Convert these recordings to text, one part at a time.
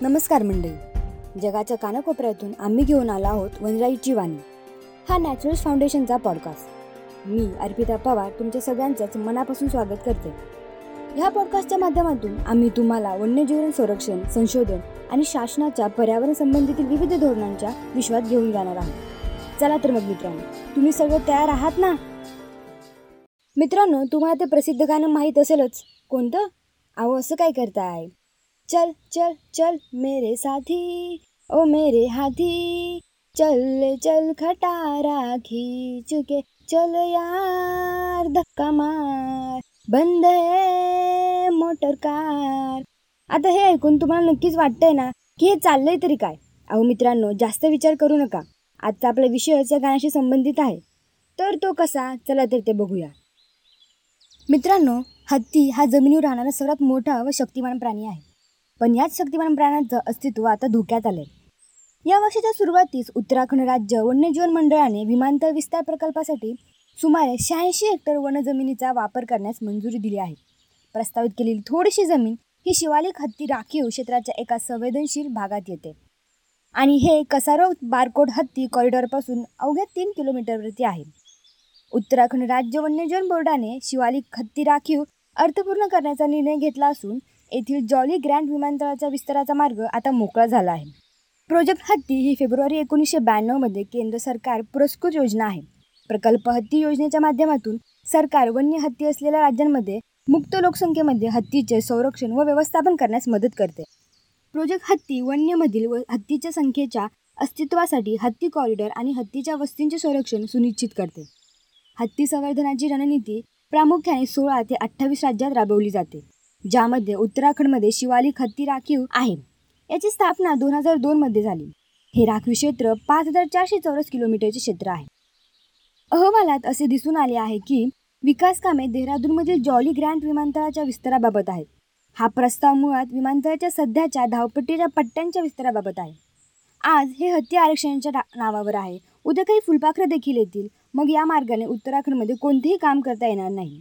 नमस्कार मंडळी. जगाच्या कानाकोपऱ्यातून आम्ही घेऊन आलो आहोत वनराईची वाणी. हा नॅचरल्स फाउंडेशनचा पॉडकास्ट मी अर्पिता पवार तुमच्या सगळ्यांचंच मनापासून स्वागत करते. ह्या पॉडकास्टच्या माध्यमातून आम्ही तुम्हाला वन्यजीवन संरक्षण संशोधन आणि शासनाच्या पर्यावरण संबंधितील विविध धोरणांच्या विश्वात घेऊन जाणार आहोत. चला तर मग मित्रांनो तुम्ही सगळं तयार आहात ना? मित्रांनो तुम्हाला ते प्रसिद्ध गाणं माहीत असेलच. कोणतं? अहो असं काय करताय? चल चल चल मेरे साथी ओ मेरे हाथी चल चल खटारा खींच के चल यार धक्का मार बंद है मोटर कार। आता हे ऐकून तुम्हाला नक्कीच वाटतंय ना की हे चाललंय तरी काय? अहो मित्रांनो जास्त विचार करू नका. आजचा आपला विषयच या गाण्याशी संबंधित आहे. तर तो कसा? चला तर ते बघूया. मित्रांनो हत्ती हा जमिनीवर राहणारा सर्वात मोठा व शक्तिमान प्राणी आहे. पण याच शक्तिमान प्राण्याचं अस्तित्व आता धोक्यात आलंय. या वर्षाच्या सुरुवातीस उत्तराखंड राज्य वन्यजीवन मंडळाने विमानतळ विस्तार प्रकल्पासाठी सुमारे शहाऐंशी हेक्टर वनजमिनीचा वापर करण्यास मंजुरी दिली आहे. प्रस्तावित केलेली थोडीशी जमीन ही शिवालिक हत्ती राखीव क्षेत्राच्या एका संवेदनशील भागात येते. आणि हे कसारो बारकोट हत्ती कॉरिडॉरपासून अवघ्या तीन किलोमीटरवरती आहे. उत्तराखंड राज्य वन्यजीवन बोर्डाने शिवालिक हत्ती राखीव अर्थपूर्ण करण्याचा निर्णय घेतला असून येथील जॉली ग्रँड विमानतळाच्या विस्ताराचा मार्ग आता मोकळा झाला आहे. प्रोजेक्ट हत्ती ही फेब्रुवारी एकोणीसशे ब्याण्णवमध्ये केंद्र सरकार पुरस्कृत योजना आहे. प्रकल्प हत्ती योजनेच्या माध्यमातून सरकार वन्य हत्ती असलेल्या राज्यांमध्ये मुक्त लोकसंख्येमध्ये हत्तीचे संरक्षण व व्यवस्थापन करण्यास मदत करते. प्रोजेक्ट हत्ती वन्यमधील व हत्तीच्या संख्येच्या अस्तित्वासाठी हत्ती कॉरिडॉर आणि हत्तीच्या वस्तींचे संरक्षण सुनिश्चित करते. हत्ती संवर्धनाची रणनीती प्रामुख्याने सोळा ते अठ्ठावीस राज्यात राबवली जाते. ज्यामध्ये उत्तराखंडमध्ये शिवालिक हत्ती राखीव आहे. याची स्थापना दोन हजार दोनमध्ये झाली. हे राखीव क्षेत्र पाच हजार चारशे चौरस किलोमीटरचे क्षेत्र आहे. अहवालात असे दिसून आले आहे की विकास कामे देहरादूनमधील जॉली ग्रँड विमानतळाच्या विस्ताराबाबत आहेत. हा प्रस्ताव मुळात विमानतळाच्या सध्याच्या धावपट्टीच्या पट्ट्यांच्या विस्ताराबाबत आहे. आज हे हत्ती आरक्षणाच्या नावावर आहे. उद्या काही फुलपाखरं देखील येतील. मग या मार्गाने उत्तराखंडमध्ये कोणतेही काम करता येणार नाही.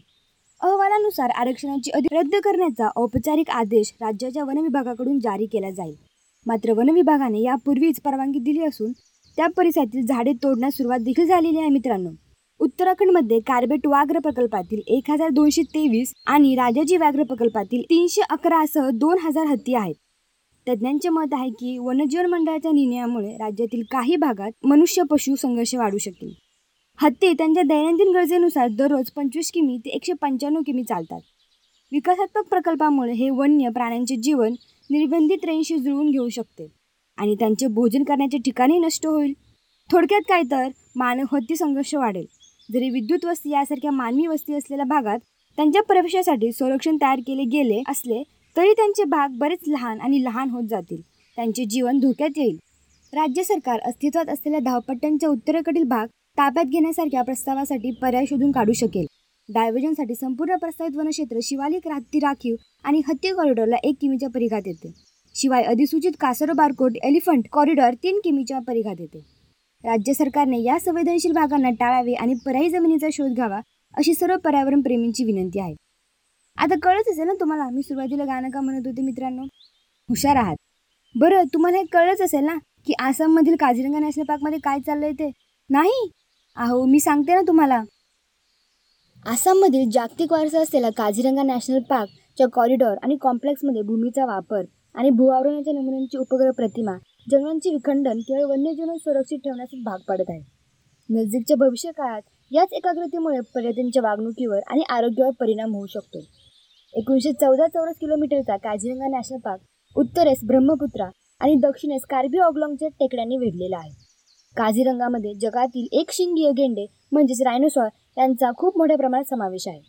अहवालानुसार आरक्षणाची अधिक रद्द करण्याचा औपचारिक आदेश राज्याच्या वनविभागाकडून जारी केला जाईल. मात्र वनविभागाने यापूर्वीच परवानगी दिली असून त्या परिसरातील झाडे तोडण्यास सुरुवात देखील झालेली आहे मित्रांनो. उत्तराखंडमध्ये कार्बेट व्याघ्र प्रकल्पातील एक हजार दोनशे तेवीस आणि राजाजी व्याघ्र प्रकल्पातील तीनशे अकरासह दोन हजार हत्ती आहेत. तज्ज्ञांचे मत आहे की वनजीवन मंडळाच्या निर्णयामुळे राज्यातील काही भागात मनुष्य पशु संघर्ष वाढू शकेल. हत्ती त्यांच्या दैनंदिन गरजेनुसार दररोज पंचवीस किमी ते एकशे पंच्याण्णव किमी चालतात. विकासात्मक प्रकल्पामुळे हे वन्य प्राण्यांचे जीवन निर्बंधित रेंजशी जुळवून घेऊ शकते आणि त्यांचे भोजन करण्याचे ठिकाणही नष्ट होईल. थोडक्यात काय तर मानव हत्ती संघर्ष वाढेल. जरी विद्युत वस्ती यासारख्या मानवी वस्ती असलेल्या भागात त्यांच्या प्रवेशासाठी संरक्षण तयार केले गेले असले तरी त्यांचे भाग बरेच लहान आणि लहान होत जातील. त्यांचे जीवन धोक्यात येईल. राज्य सरकार अस्तित्वात असलेल्या धावपट्ट्यांच्या उत्तरेकडील भाग ताब्यात घेण्यासारख्या प्रस्तावासाठी पर्याय शोधून काढू शकेल. डायव्हर्जनसाठी संपूर्ण प्रस्तावित वनक्षेत्र शिवालिक रात्री राखीव आणि हत्ती कॉरिडॉरला एक किमीच्या परिघात येते. शिवाय अधिसूचित कासरो बारकोट एलिफंट कॉरिडॉर तीन किमीच्या परिघात येते. राज्य सरकारने या संवेदनशील भागांना टाळावे आणि पर्यायी जमिनीचा शोध घ्यावा अशी सर्व पर्यावरण प्रेमींची विनंती आहे. आता कळत असेल ना तुम्हाला? मी सुरुवातीला गाणं का म्हणत होते मित्रांनो? हुशार आहात. बरं तुम्हाला हे कळलंच असेल ना की आसाममधील काझिरंगा नॅशनल पार्कमध्ये काय चाललंय ते? नाही? अहो मी सांगते ना तुम्हाला. आसाममधील जागतिक वारसा असलेला काझिरंगा नॅशनल पार्कच्या कॉरिडॉर आणि कॉम्प्लेक्समध्ये भूमीचा वापर आणि भूआवरणाच्या नमुन्यांची उपग्रह प्रतिमा जंगलांचे विखंडन केवळ वन्यजीवन सुरक्षित ठेवण्यास भाग पाडत आहे. नजीकच्या भविष्य काळात याच एकाग्रतेमुळे पर्यटनच्या वागणुकीवर आणि आरोग्यावर परिणाम होऊ शकतो. एकोणीसशे चौदा चौरस किलोमीटरचा काझिरंगा नॅशनल पार्क उत्तरेस ब्रह्मपुत्रा आणि दक्षिणेस कार्बी ऑगलॉंगच्या टेकड्यांनी वेढलेला आहे. काझीरंगामध्ये जगातील एक शिंगीय गेंडे म्हणजेच रायनोसॉर यांचा खूप मोठ्या प्रमाणात समावेश आहे.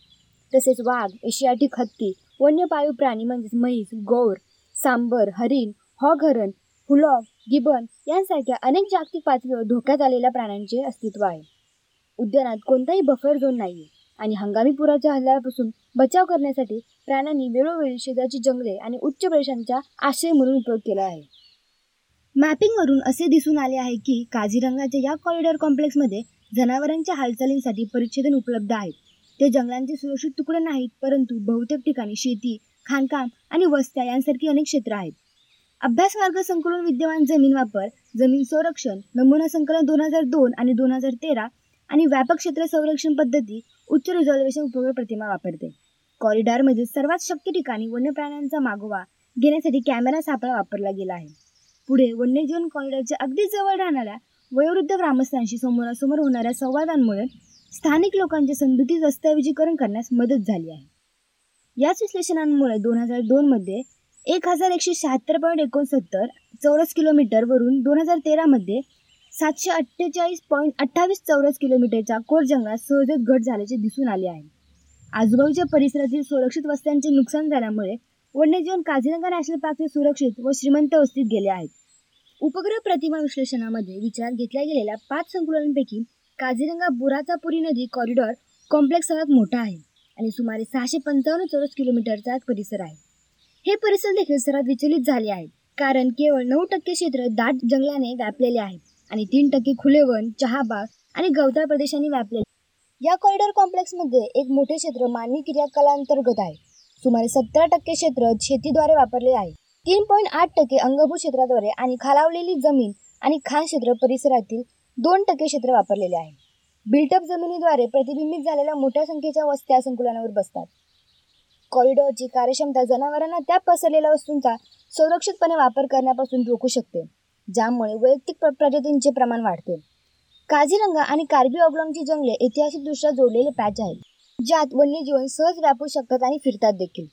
तसेच वाघ एशियाटिक हत्ती वन्य पाळीव प्राणी म्हणजेच म्हैस गौर सांबर हरिण हॉग हरण हुलॉग गिबन यांसारख्या अनेक जागतिक पातळीवर धोक्यात आलेल्या प्राण्यांचे अस्तित्व आहे. उद्यानात कोणताही बफर झोन नाही आहे आणि हंगामी पुराच्या हल्ल्यापासून बचाव करण्यासाठी प्राण्यांनी वेळोवेळी शेजारची जंगले आणि उच्च प्रदेशांचा आश्रय म्हणून उपयोग केला आहे. मॅपिंगवरून असे दिसून आले आहे की काझीरंगाच्या या कॉरिडॉर कॉम्प्लेक्समध्ये जनावरांच्या हालचालींसाठी परिच्छेदन उपलब्ध आहेत. ते जंगलांचे सुरक्षित तुकडे नाहीत परंतु बहुतेक ठिकाणी शेती खाणकाम आणि वस्त्या यांसारखी अनेक क्षेत्र आहेत. अभ्यास मार्ग संकलन विद्यमान जमीन वापर जमीन संरक्षण नमुना संकलन दोन हजार दोन आणि दोन हजार तेरा आणि व्यापक क्षेत्र संरक्षण पद्धती उच्च रिझर्वेशन उपग्रह प्रतिमा वापरते. कॉरिडॉरमधील सर्वात शक्य ठिकाणी वन्य प्राण्यांचा मागोवा घेण्यासाठी कॅमेरा सापळा वापरला गेला आहे. पुढे वन्यजीवन कॉरिडॉरच्या अगदी जवळ राहणाऱ्या वयोवृद्ध ग्रामस्थांशी समोरासमोर होणाऱ्या संवादांमुळे स्थानिक लोकांचे समजुती दस्तऐवजीकरण करण्यास मदत झाली आहे. याच विश्लेषणांमुळे दोन हजार दोनमध्ये एक हजार एकशे शहात्तर पॉईंट एकोणसत्तर चौरस किलोमीटरवरून दोन हजार तेरामध्ये सातशे अठ्ठेचाळीस पॉईंट अठ्ठावीस चौरस किलोमीटरच्या कोर जंगलात सहजच घट झाल्याचे दिसून आले आहे. आजूबाजूच्या परिसरातील सुरक्षित वस्त्यांचे नुकसान झाल्यामुळे वन्यजीवन काझीरंगा नॅशनल पार्कचे सुरक्षित व श्रीमंत वस्तीत गेले आहेत. उपग्रह प्रतिमा विश्लेषणामध्ये विचारात घेतल्या गेलेल्या पाच संकुलांपैकी काझीरंगा बुराचापुरी नदी कॉरिडॉर कॉम्प्लेक्स सर्वात मोठा आहे आणि सुमारे सहाशे पंचावन्न चौरस किलोमीटरचा परिसर आहे. हे परिसर देखील सर्वात विचलित झाले आहेत कारण केवळ नऊ टक्के क्षेत्र दाट जंगलाने व्यापलेले आहे आणि तीन टक्के खुले वन चहाबाग आणि गवताळ प्रदेशांनी व्यापलेले या कॉरिडॉर कॉम्प्लेक्समध्ये एक मोठे क्षेत्र मानवी क्रियाकलांतर्गत आहे. सुमारे सत्तर टक्के क्षेत्र शेतीद्वारे वापरले आहे. तीन पॉईंट आठ टक्के अंगभूत क्षेत्राद्वारे आणि खालावलेली जमीन आणि खान क्षेत्र परिसरातील दोन टक्के क्षेत्र वापरलेले आहे. बिल्टअप जमिनीद्वारे प्रतिबिंबित झालेल्या मोठ्या संख्येच्या वस्त्या संकुलांवर बसतात. कॉरिडॉरची कार्यक्षमता जनावरांना त्या पसरलेल्या वस्तूंचा सुरक्षितपणे वापर करण्यापासून रोखू शकते ज्यामुळे वैयक्तिक प्र प्रजातींचे प्रमाण वाढते. काझीरंगा आणि कार्बी ऑग्लॉंगची जंगले ऐतिहासिकदृष्ट्या जोडलेले पॅच आहेत. ज्यात वन्यजीवन सहज व्यापू शकतात आणि फिरतात देखील.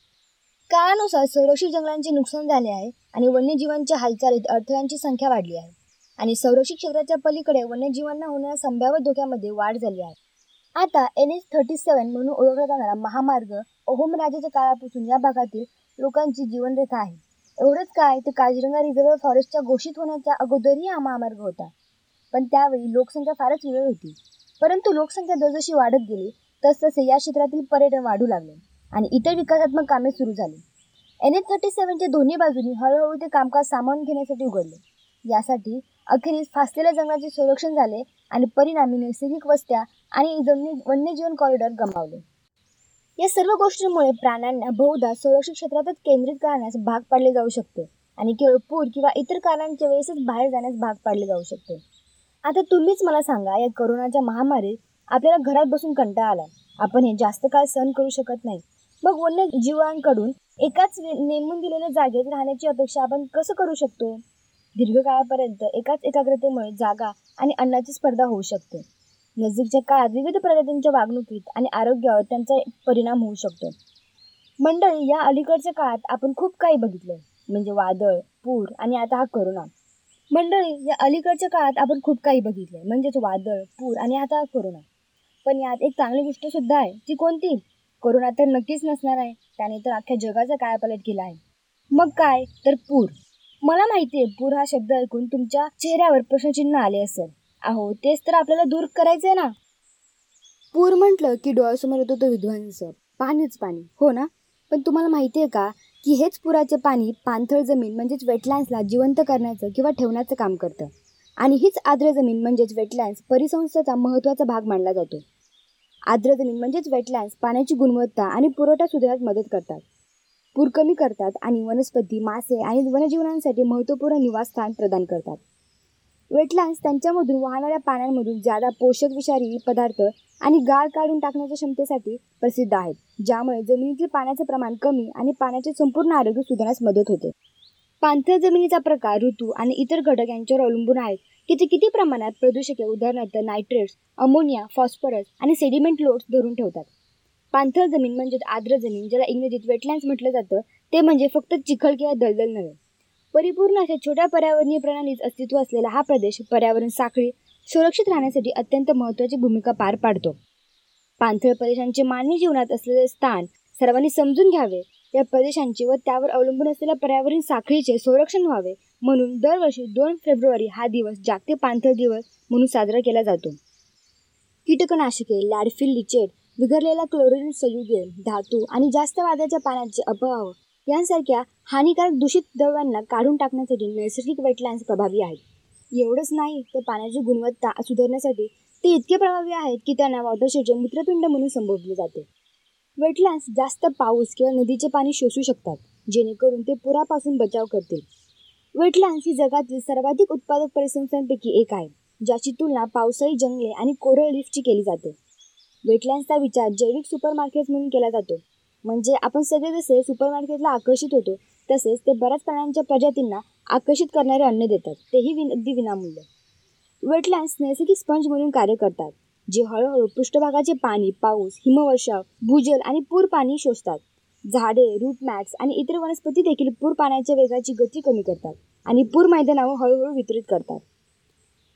काळानुसार संरक्षित जंगलांचे नुकसान झाले आहे आणि वन्यजीवांच्या हालचालीत अडथळ्यांची संख्या वाढली आहे. आणि संरक्षित क्षेत्राच्या पलीकडे वन्यजीवांना होणाऱ्या संभाव्य धोक्यामध्ये वाढ झाली आहे. आता एन एच थर्टी सेवन म्हणून ओळखला जाणारा महामार्ग ओहोम राजाच्या काळापासून या भागातील लोकांची जीवनरेखा आहे. एवढंच काय तर काजीरंगा रिझर्व्ह फॉरेस्टच्या घोषित होण्याच्या अगोदरही हा महामार्ग होता. पण त्यावेळी लोकसंख्या फारच वेळ होती. परंतु लोकसंख्या जसजशी वाढत गेली तसतसे या क्षेत्रातील पर्यटन वाढू लागले आणि इतर विकासात्मक कामे सुरू झाली. एन एच थर्टी सेवनच्या दोन्ही बाजूनी हळूहळू ते कामकाज सामावून घेण्यासाठी उघडले. यासाठी अखेरीस फासलेल्या जंगलाचे संरक्षण झाले आणि परिणामी नैसर्गिक वस्त्या आणि जमिनी वन्यजीवन कॉरिडॉर गमावले. या सर्व गोष्टींमुळे प्राण्यांना बहुधा संरक्षित क्षेत्रातच केंद्रित करण्यास भाग पाडले जाऊ शकते आणि केवळ पूर किंवा इतर कारणांच्या वेळेसच बाहेर जाण्यास भाग पाडले जाऊ शकते. आता तुम्हीच मला सांगा या करोनाच्या महामारीत आपल्याला घरात बसून कंटाळा आला आपण हे जास्त काळ सहन करू शकत नाही. मग वन्य जीवांकडून एकाच नेमून दिलेल्या जागेत राहण्याची अपेक्षा आपण कसं करू शकतो? दीर्घकाळापर्यंत एकाच एकाग्रतेमुळे जागा आणि अन्नाची स्पर्धा होऊ शकते. नजीकच्या काळात विविध प्रजातींच्या वागणुकीत आणि आरोग्यावर त्यांचा परिणाम होऊ शकतो. मंडळी या अलीकडच्या काळात आपण खूप काही बघितलं म्हणजे वादळ पूर आणि आता हा करोना मंडळी या अलीकडच्या काळात आपण खूप काही बघितलं म्हणजेच वादळ पूर आणि आता हा करोना पण यात एक चांगली गोष्ट सुद्धा आहे. ती कोणती? कोरोना तर नक्कीच नसणार आहे. त्याने तर अख्ख्या जगाचा काय पलट केला आहे. मग काय? तर पूर. मला माहिती आहे पूर हा शब्द ऐकून तुमच्या चेहऱ्यावर प्रश्नचिन्ह आले असेल. अहो तेच तर आपल्याला दूर करायचंय ना. पूर म्हटलं की डोळ्यासमोर येतो तो विध्वंस. पाणीच पाणी. हो ना? पण तुम्हाला माहिती आहे का की हेच पुराचे पाणी पाणथळ जमीन म्हणजेच वेटलँड्सला जिवंत करण्याचं किंवा ठेवण्याचं काम करतं. आणि हीच आर्द्र जमीन म्हणजेच वेटलँड्स परिसंस्थेचा महत्त्वाचा भाग मानला जातो. आर्द्र जमीन म्हणजेच वेटलँड्स पाण्याची गुणवत्ता आणि पुरवठा सुधारण्यात मदत करतात. पूर कमी करतात आणि वनस्पती मासे आणि वनजीवनांसाठी महत्त्वपूर्ण निवासस्थान प्रदान करतात. वेटलँड्स त्यांच्यामधून वाहणाऱ्या पाण्यामधून जादा पोषक विषारी पदार्थ आणि गाळ काढून टाकण्याच्या क्षमतेसाठी प्रसिद्ध आहेत ज्यामुळे जमिनीतील पाण्याचे प्रमाण कमी आणि पाण्याचे संपूर्ण आरोग्य सुधारण्यास मदत होते. पाणथळ जमिनीचा प्रकार ऋतू आणि इतर घटक यांच्यावर अवलंबून आहेत की ते किती प्रमाणात प्रदूषके उदाहरणार्थ नायट्रेट्स अमोनिया फॉस्फरस आणि सेडिमेंट लोड्स धरून ठेवतात? पाणथळ जमीन म्हणजेच आर्द्र जमीन ज्याला इंग्रजीत वेटलँड्स म्हटलं जातं ते म्हणजे फक्त चिखल किंवा दलदल नव्हे. परिपूर्ण अशा छोट्या पर्यावरणीय प्रणालीत अस्तित्व असलेला हा प्रदेश पर्यावरण साखळी सुरक्षित राहण्यासाठी अत्यंत महत्त्वाची भूमिका पार पाडतो. पाणथळ प्रदेशांचे मानवी जीवनात असलेले स्थान सर्वांनी समजून घ्यावे. या प्रदेशांचे व त्यावर अवलंबून असलेल्या पर्यावरण साखळीचे संरक्षण व्हावे. म्हणून दरवर्षी दोन फेब्रुवारी हा दिवस जागतिक पाणथळ दिवस म्हणून साजरा केला जातो. कीटकनाशके लॅडफिल लिचेड विघरलेला क्लोरीन संयुगे धातू आणि जास्त वादळाच्या पाण्याचे अपवाह यांसारख्या हानिकारक दूषित द्रव्यांना काढून टाकण्यासाठी नैसर्गिक वेटलँड्स प्रभावी आहेत. एवढंच नाही तर पाण्याची गुणवत्ता सुधारण्यासाठी ते इतके प्रभावी आहेत की त्यांना वॉटरशेडचे मूत्रपिंड म्हणून संबोधले जाते. वेटलँड्स जास्त पाऊस किंवा नदीचे पाणी शोषू शकतात जेणेकरून ते पुरापासून बचाव करतील. वेटलँड्स ही जगातील सर्वाधिक उत्पादक परिसंस्थांपैकी एक आहे ज्याची तुलना पावसाळी जंगले आणि कोरल रीफची केली जाते. वेटलँड्सचा विचार जैविक सुपरमार्केट म्हणून केला जातो. म्हणजे आपण सगळे जसे सुपरमार्केटला आकर्षित होतो तसेच ते बऱ्याच प्राण्यांच्या प्रजातींना आकर्षित करणारे अन्न देतात तेही विन अगदी विनामूल्य. वेटलँड्स नैसर्गिक स्पंज म्हणून कार्य करतात. जे हळूहळू पृष्ठभागाचे पाणी पाऊस हिमवर्षाव भूजल आणि पूर पाणी शोषतात. झाडे रूट मॅट्स आणि इतर वनस्पती देखील पूर पाण्याच्या वेगाची गती कमी करतात आणि पूर मैदानावर हळूहळू वितरित करतात.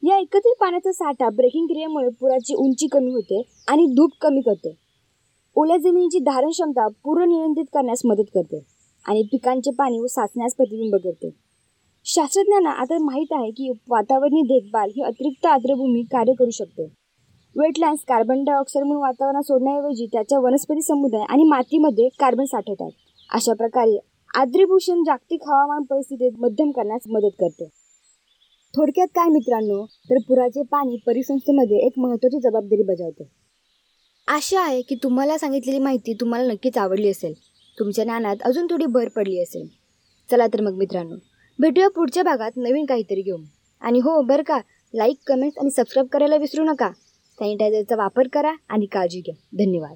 या एकत्रित पाण्याचा साठा ब्रेकिंग क्रियेमुळे पुराची उंची कमी होते आणि धूप कमी करते. ओल्या जमिनीची धारण क्षमता पूर्ण नियंत्रित करण्यास मदत करते आणि पिकांचे पाणी व साचण्यास प्रतिबिंब करते. शास्त्रज्ञांना आता माहीत आहे की वातावरणीय देखभाल ही अतिरिक्त आर्द्रभूमी कार्य करू शकते. वेटलँड्स कार्बन डायऑक्साईड म्हणून वातावरणात सोडण्याऐवजी त्याच्या वनस्पती समुदाय आणि मातीमध्ये कार्बन साठवतात. अशा प्रकारे आद्रीभूषण जागतिक हवामान परिस्थितीत मध्यम करण्यास मदत करते. थोडक्यात काय मित्रांनो तर पुराचे पाणी परिसंस्थेमध्ये एक महत्त्वाची जबाबदारी बजावते. आशा आहे की तुम्हाला सांगितलेली माहिती तुम्हाला नक्कीच आवडली असेल. तुमच्या ज्ञानात अजून थोडी भर पडली असेल. चला तर मग मित्रांनो भेटूया पुढच्या भागात नवीन काहीतरी घेऊन. आणि हो बरं का लाईक कमेंट्स आणि सबस्क्राईब करायला विसरू नका. सॅनिटायझरचा वापर करा आणि काळजी घ्या. धन्यवाद.